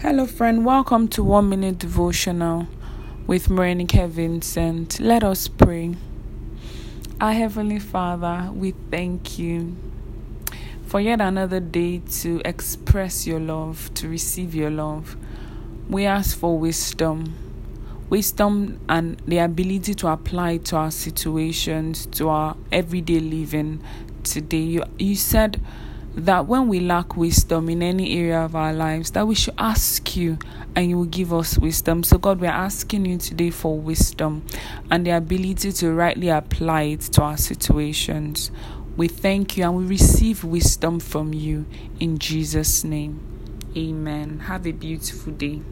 Hello, friend. Welcome to One Minute Devotional with Marinike Vincent. Let us pray. Our Heavenly Father, we thank you for yet another day to express your love, to receive your love. We ask for wisdom, wisdom and the ability to apply to our situations, to our everyday living today. You, you said that when we lack wisdom in any area of our lives that we should ask you and you will give us wisdom. So god we're asking you today for wisdom and the ability to rightly apply it to our situations. We thank you and we receive wisdom from you in jesus name. Amen. Have a beautiful day